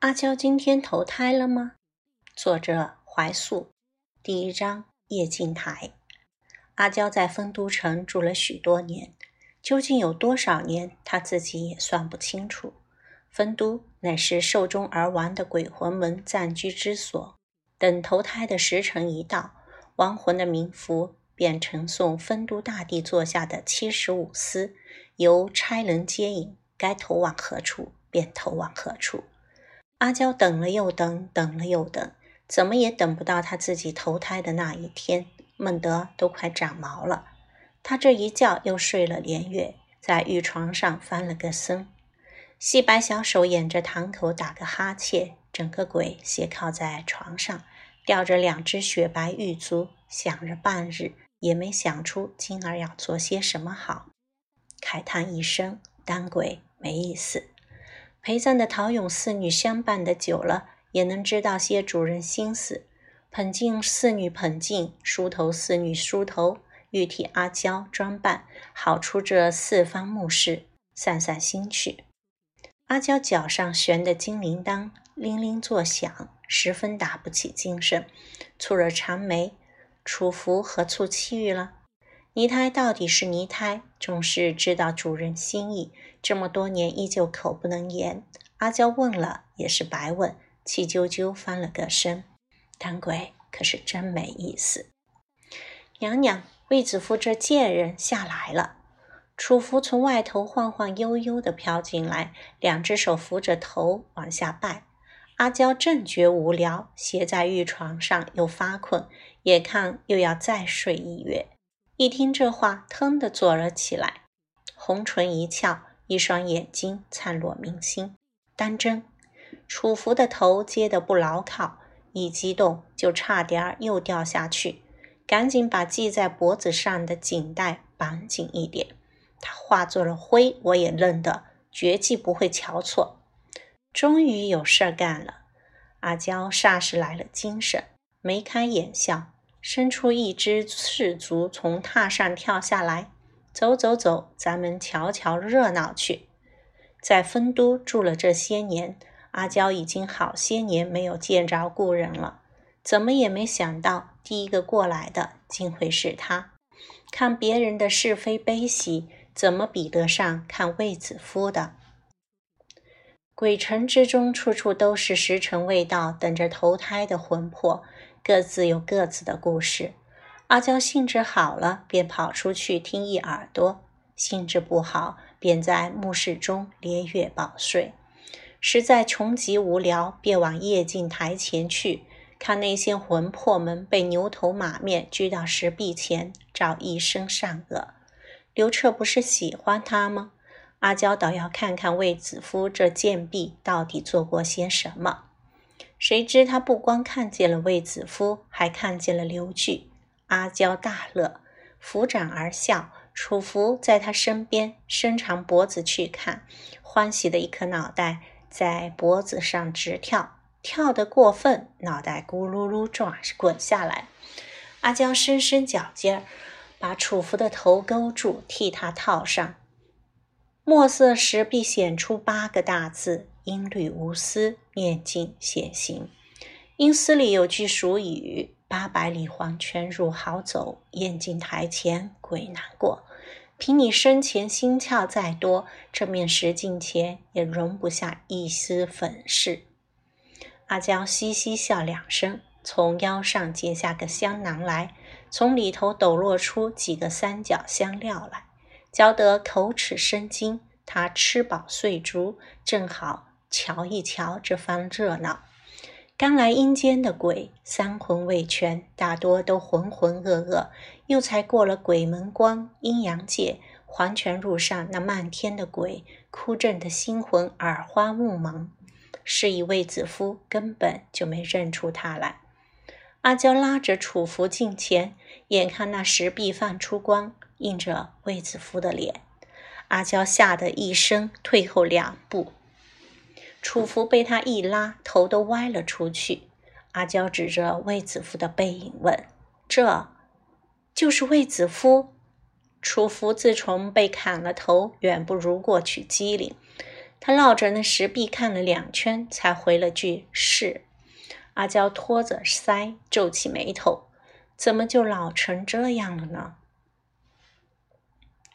阿娇今天投胎了吗？作者怀素，第一章夜镜台。阿娇在丰都城住了许多年，究竟有多少年，她自己也算不清楚。丰都乃是寿终而亡的鬼魂们暂居之所。等投胎的时辰一到，亡魂的冥符便呈送丰都大帝座下的七十五司，由差人接引，该投往何处便投往何处。阿娇等了又等，等了又等，怎么也等不到她自己投胎的那一天，闷得都快长毛了。她这一觉又睡了连月，在玉床上翻了个身，细白小手掩着堂口打个哈欠，整个鬼斜靠在床上，吊着两只雪白玉足，想了半日也没想出今儿要做些什么好，慨叹一声：当鬼没意思。陪葬的陶俑四女相伴的久了，也能知道些主人心思。捧镜四女捧镜，梳头四女梳头，欲替阿娇装扮，好出这四方墓室，散散心去。阿娇脚上悬的金铃铛铃铃作响，十分打不起精神，蹙了长眉。楚服何处气郁了？泥胎到底是泥胎，总是知道主人心意。这么多年依旧口不能言，阿娇问了也是白问，气啾啾翻了个身。当鬼可是真没意思。娘娘，卫子夫这贱人下来了。楚服从外头晃晃悠悠地飘进来，两只手扶着头往下拜。阿娇正觉无聊，斜在玉床上又发困，眼看又要再睡一月。一听这话，腾地坐了起来，红唇一翘，一双眼睛灿若明星。当真，楚服的头接得不牢靠，一激动就差点儿又掉下去，赶紧把系在脖子上的锦带绑紧一点。他化作了灰，我也认得，绝技不会瞧错。终于有事儿干了，阿娇霎时来了精神，眉开眼笑。伸出一只赤足，从榻上跳下来，走走走，咱们瞧瞧热闹去。在丰都住了这些年，阿娇已经好些年没有见着故人了，怎么也没想到第一个过来的竟会是他。看别人的是非悲喜，怎么比得上看卫子夫的？鬼城之中，处处都是时辰未到，等着投胎的魂魄。各自有各自的故事。阿娇兴致好了，便跑出去听一耳朵；兴致不好，便在墓室中连月饱睡。实在穷极无聊，便往夜镜台前去，看那些魂魄们被牛头马面拘到石壁前，照一身善恶。刘彻不是喜欢他吗？阿娇倒要看看卫子夫这贱婢到底做过些什么。谁知他不光看见了卫子夫，还看见了刘据。阿娇大乐，抚掌而笑。楚服在他身边伸长脖子去看，欢喜的一颗脑袋在脖子上直跳，跳得过分，脑袋咕噜噜转滚下来。阿娇伸伸脚尖儿，把楚服的头勾住，替他套上。墨色石壁显出八个大字。音律无私，念镜显形。阴司里有句俗语：“八百里黄泉入好走，燕京台前鬼难过。”凭你生前心窍再多，这面石镜前也容不下一丝粉饰。阿娇嘻嘻笑两声，从腰上解下个香囊来，从里头抖落出几个三角香料来，嚼得口齿生津。他吃饱睡足，正好。瞧一瞧这番热闹，刚来阴间的鬼，三魂未全，大多都浑浑噩噩。又才过了鬼门关，阴阳界，黄泉路上那漫天的鬼，哭震的心魂耳花目蒙。是以卫子夫根本就没认出他来。阿娇拉着楚服近前，眼看那石壁放出光，映着卫子夫的脸，阿娇吓得一声退后两步。楚服被他一拉，头都歪了出去。阿娇指着卫子夫的背影问：“这就是卫子夫？”楚服自从被砍了头，远不如过去机灵，他绕着那石壁看了两圈，才回了句“是”。阿娇托着腮，皱起眉头：“怎么就老成这样了呢？”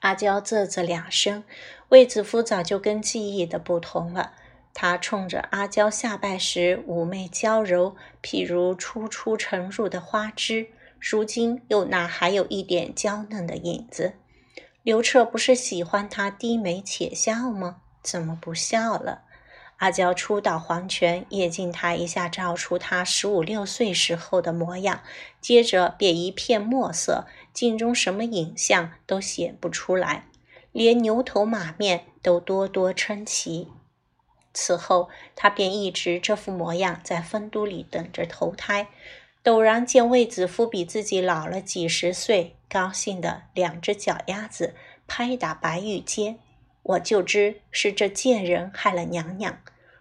阿娇啧啧两声，卫子夫早就跟记忆的不同了。他冲着阿娇下拜时妩媚娇柔，譬如初初沉入的花枝，如今又哪还有一点娇嫩的影子？刘彻不是喜欢她低眉且笑吗？怎么不笑了？阿娇初到黄泉，叶静台一下照出她十五六岁时候的模样，接着便一片墨色，镜中什么影像都显不出来，连牛头马面都多多称奇。此后，他便一直这副模样在丰都里等着投胎。陡然见卫子夫比自己老了几十岁，高兴得两只脚丫子拍打白玉阶。我就知是这贱人害了娘娘。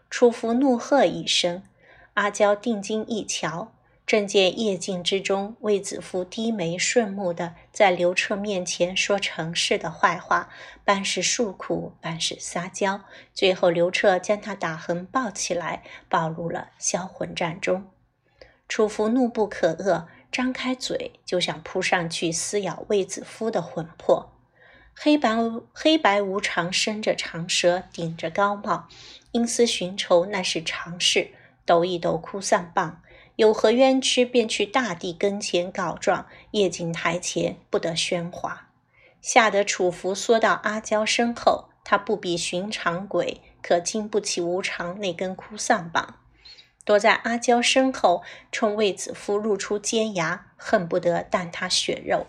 楚服怒喝一声，阿娇定睛一瞧。正见夜静之中，卫子夫低眉顺目的在刘彻面前说程氏的坏话，半是诉苦，半是撒娇。最后刘彻将他打横抱起来，抱入了销魂帐中。楚服怒不可遏，张开嘴就想扑上去撕咬卫子夫的魂魄。黑白黑白无常伸着长舌，顶着高帽，因思寻仇，那是常事，抖一抖哭丧棒。有何冤屈，便去大帝跟前告状。夜景台前不得喧哗，吓得楚服缩到阿娇身后。他不比寻常鬼，可经不起无常那根哭丧棒，躲在阿娇身后，冲卫子夫露出尖牙，恨不得啖他血肉。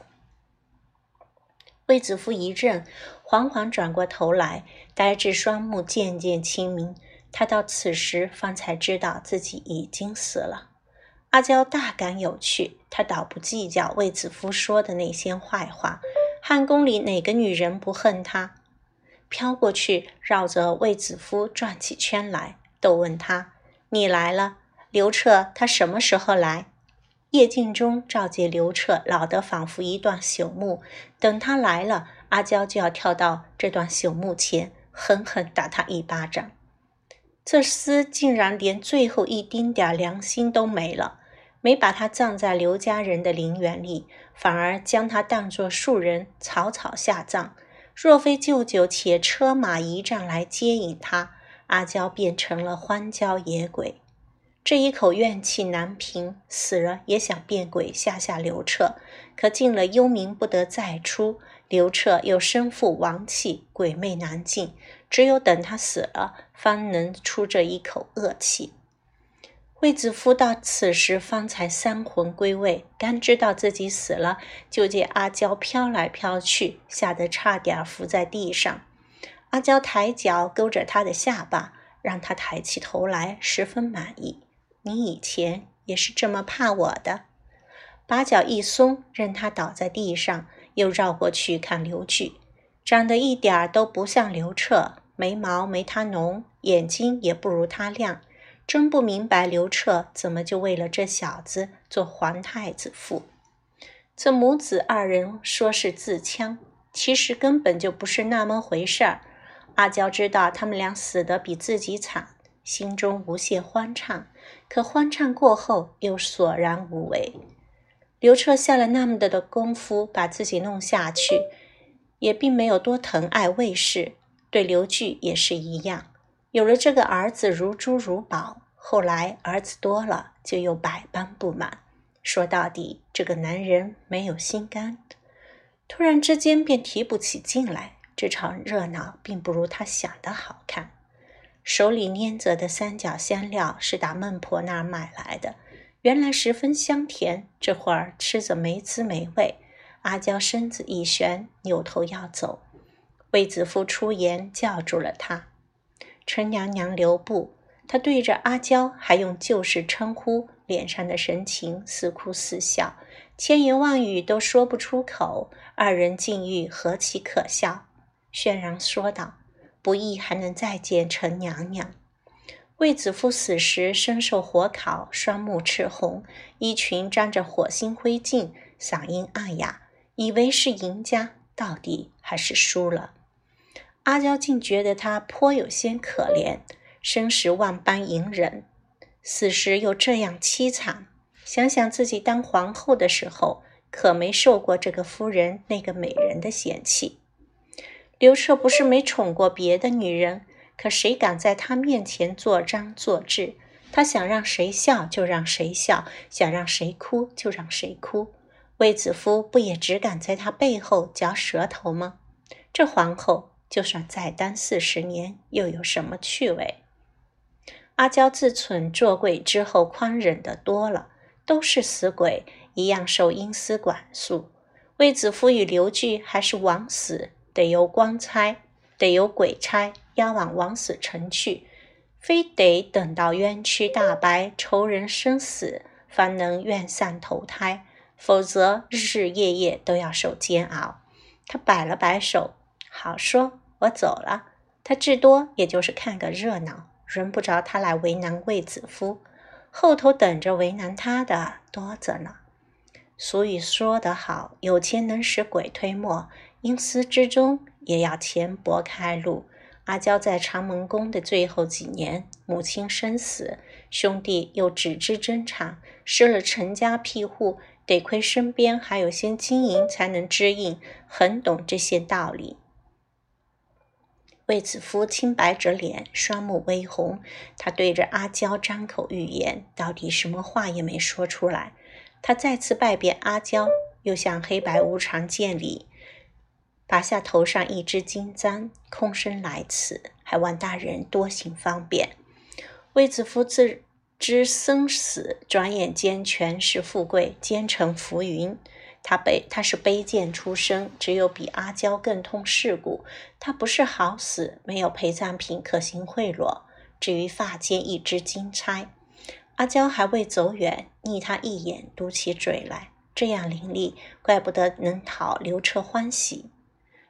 卫子夫一震，缓缓转过头来，呆滞双目渐渐清明。他到此时方才知道自己已经死了。阿娇大感有趣，她倒不计较卫子夫说的那些坏话。汉宫里哪个女人不恨他？飘过去，绕着卫子夫转起圈来，逗问他：“你来了，刘彻他什么时候来？”夜静中召见刘彻老得仿佛一段朽木，等他来了，阿娇就要跳到这段朽木前，狠狠打他一巴掌。这厮竟然连最后一丁点良心都没了。没把他葬在刘家人的陵园里，反而将他当作庶人草草下葬。若非舅舅且车马仪仗来接引他，阿娇便成了荒郊野鬼。这一口怨气难平，死了也想变鬼吓吓刘彻。可进了幽冥不得再出，刘彻又身负王气，鬼魅难尽，只有等他死了，方能出这一口恶气。卫子夫到此时方才三魂归位，刚知道自己死了，就见阿娇飘来飘去，吓得差点伏在地上。阿娇抬脚勾着他的下巴，让他抬起头来，十分满意。你以前也是这么怕我的？把脚一松，任他倒在地上，又绕过去看刘据，长得一点都不像刘彻，眉毛没他浓，眼睛也不如他亮。真不明白刘彻怎么就为了这小子做皇太子傅。这母子二人说是自戕，其实根本就不是那么回事儿。阿娇知道他们俩死得比自己惨，心中无限欢畅，可欢畅过后又索然无味。刘彻下了那么的的功夫把自己弄下去，也并没有多疼爱卫氏，对刘据也是一样。有了这个儿子如珠如宝，后来儿子多了，就又百般不满。说到底，这个男人没有心肝。突然之间便提不起劲来，这场热闹并不如他想的好看。手里捏着的三角香料是打孟婆那儿买来的，原来十分香甜，这会儿吃着没滋没味。阿娇身子一旋，扭头要走，卫子夫出言叫住了他。陈娘娘留步，她对着阿娇还用旧式称呼，脸上的神情似哭似笑，千言万语都说不出口。二人境遇何其可笑！轩然说道：“不易还能再见陈娘娘。”卫子夫死时深受火烤，双目赤红，衣裙沾着火星灰烬，嗓音暗哑，以为是赢家，到底还是输了。阿娇竟觉得他颇有些可怜，生时万般隐忍，死时又这样凄惨。想想自己当皇后的时候，可没受过这个夫人那个美人的嫌弃。刘彻不是没宠过别的女人，可谁敢在他面前做张做智？他想让谁笑就让谁笑，想让谁哭就让谁哭。卫子夫不也只敢在他背后嚼舌头吗？这皇后就算再当四十年，又有什么趣味？阿娇自忖做鬼之后，宽忍的多了。都是死鬼，一样受阴司管束。卫子夫与刘据还是枉死，得由官差，得由鬼差押往枉死城去，非得等到冤屈大白，仇人生死，方能愿散投胎，否则日日夜夜都要受煎熬。他摆了摆手，好说，我走了。他至多也就是看个热闹，轮不着他来为难卫子夫。后头等着为难他的多着呢。俗语说得好，有钱能使鬼推磨，阴司之中也要钱拨开路。阿娇在长门宫的最后几年，母亲身死，兄弟又只知争产，失了成家庇护，得亏身边还有些金银，才能支应，很懂这些道理。卫子夫青白着脸，双目微红。他对着阿娇张口欲言，到底什么话也没说出来。他再次拜别阿娇，又向黑白无常见礼，拔下头上一只金簪，空身来此，还望大人多行方便。卫子夫自知生死，转眼间全是富贵，兼成浮云。他卑，他是卑贱出身，只有比阿娇更通世故。他不是好死，没有陪葬品可行贿赂。至于发间一支金钗，阿娇还未走远，睨他一眼，嘟起嘴来，这样伶俐，怪不得能讨刘彻欢喜。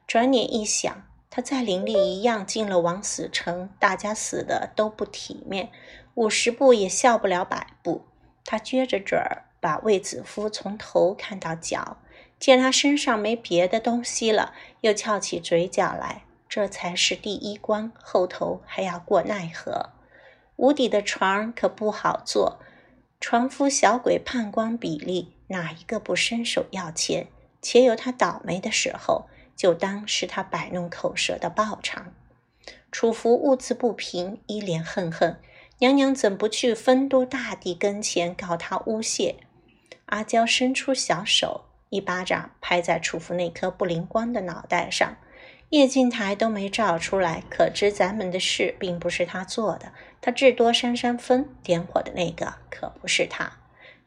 转念一想，他再伶俐一样进了枉死城，大家死的都不体面，五十步也笑不了百步。他撅着嘴儿。把卫子夫从头看到脚，见他身上没别的东西了，又翘起嘴角来。这才是第一关，后头还要过奈何。无底的床可不好坐，床夫小鬼判官比例，哪一个不伸手要钱？且有他倒霉的时候，就当是他摆弄口舌的报偿。楚服兀自不平，一脸恨恨。娘娘怎不去丰都大帝跟前告他诬陷？阿娇伸出小手，一巴掌拍在楚服那颗不灵光的脑袋上。叶静台都没照出来，可知咱们的事并不是他做的。他至多扇扇风，点火的那个可不是他。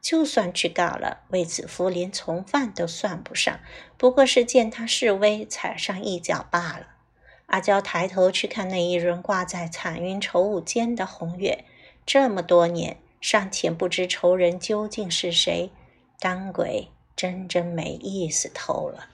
就算去告了，卫子夫连从犯都算不上，不过是见他示威，踩上一脚罢了。阿娇抬头去看那一轮挂在彩云愁雾间的红月，这么多年尚且不知仇人究竟是谁。当鬼真真没意思透了。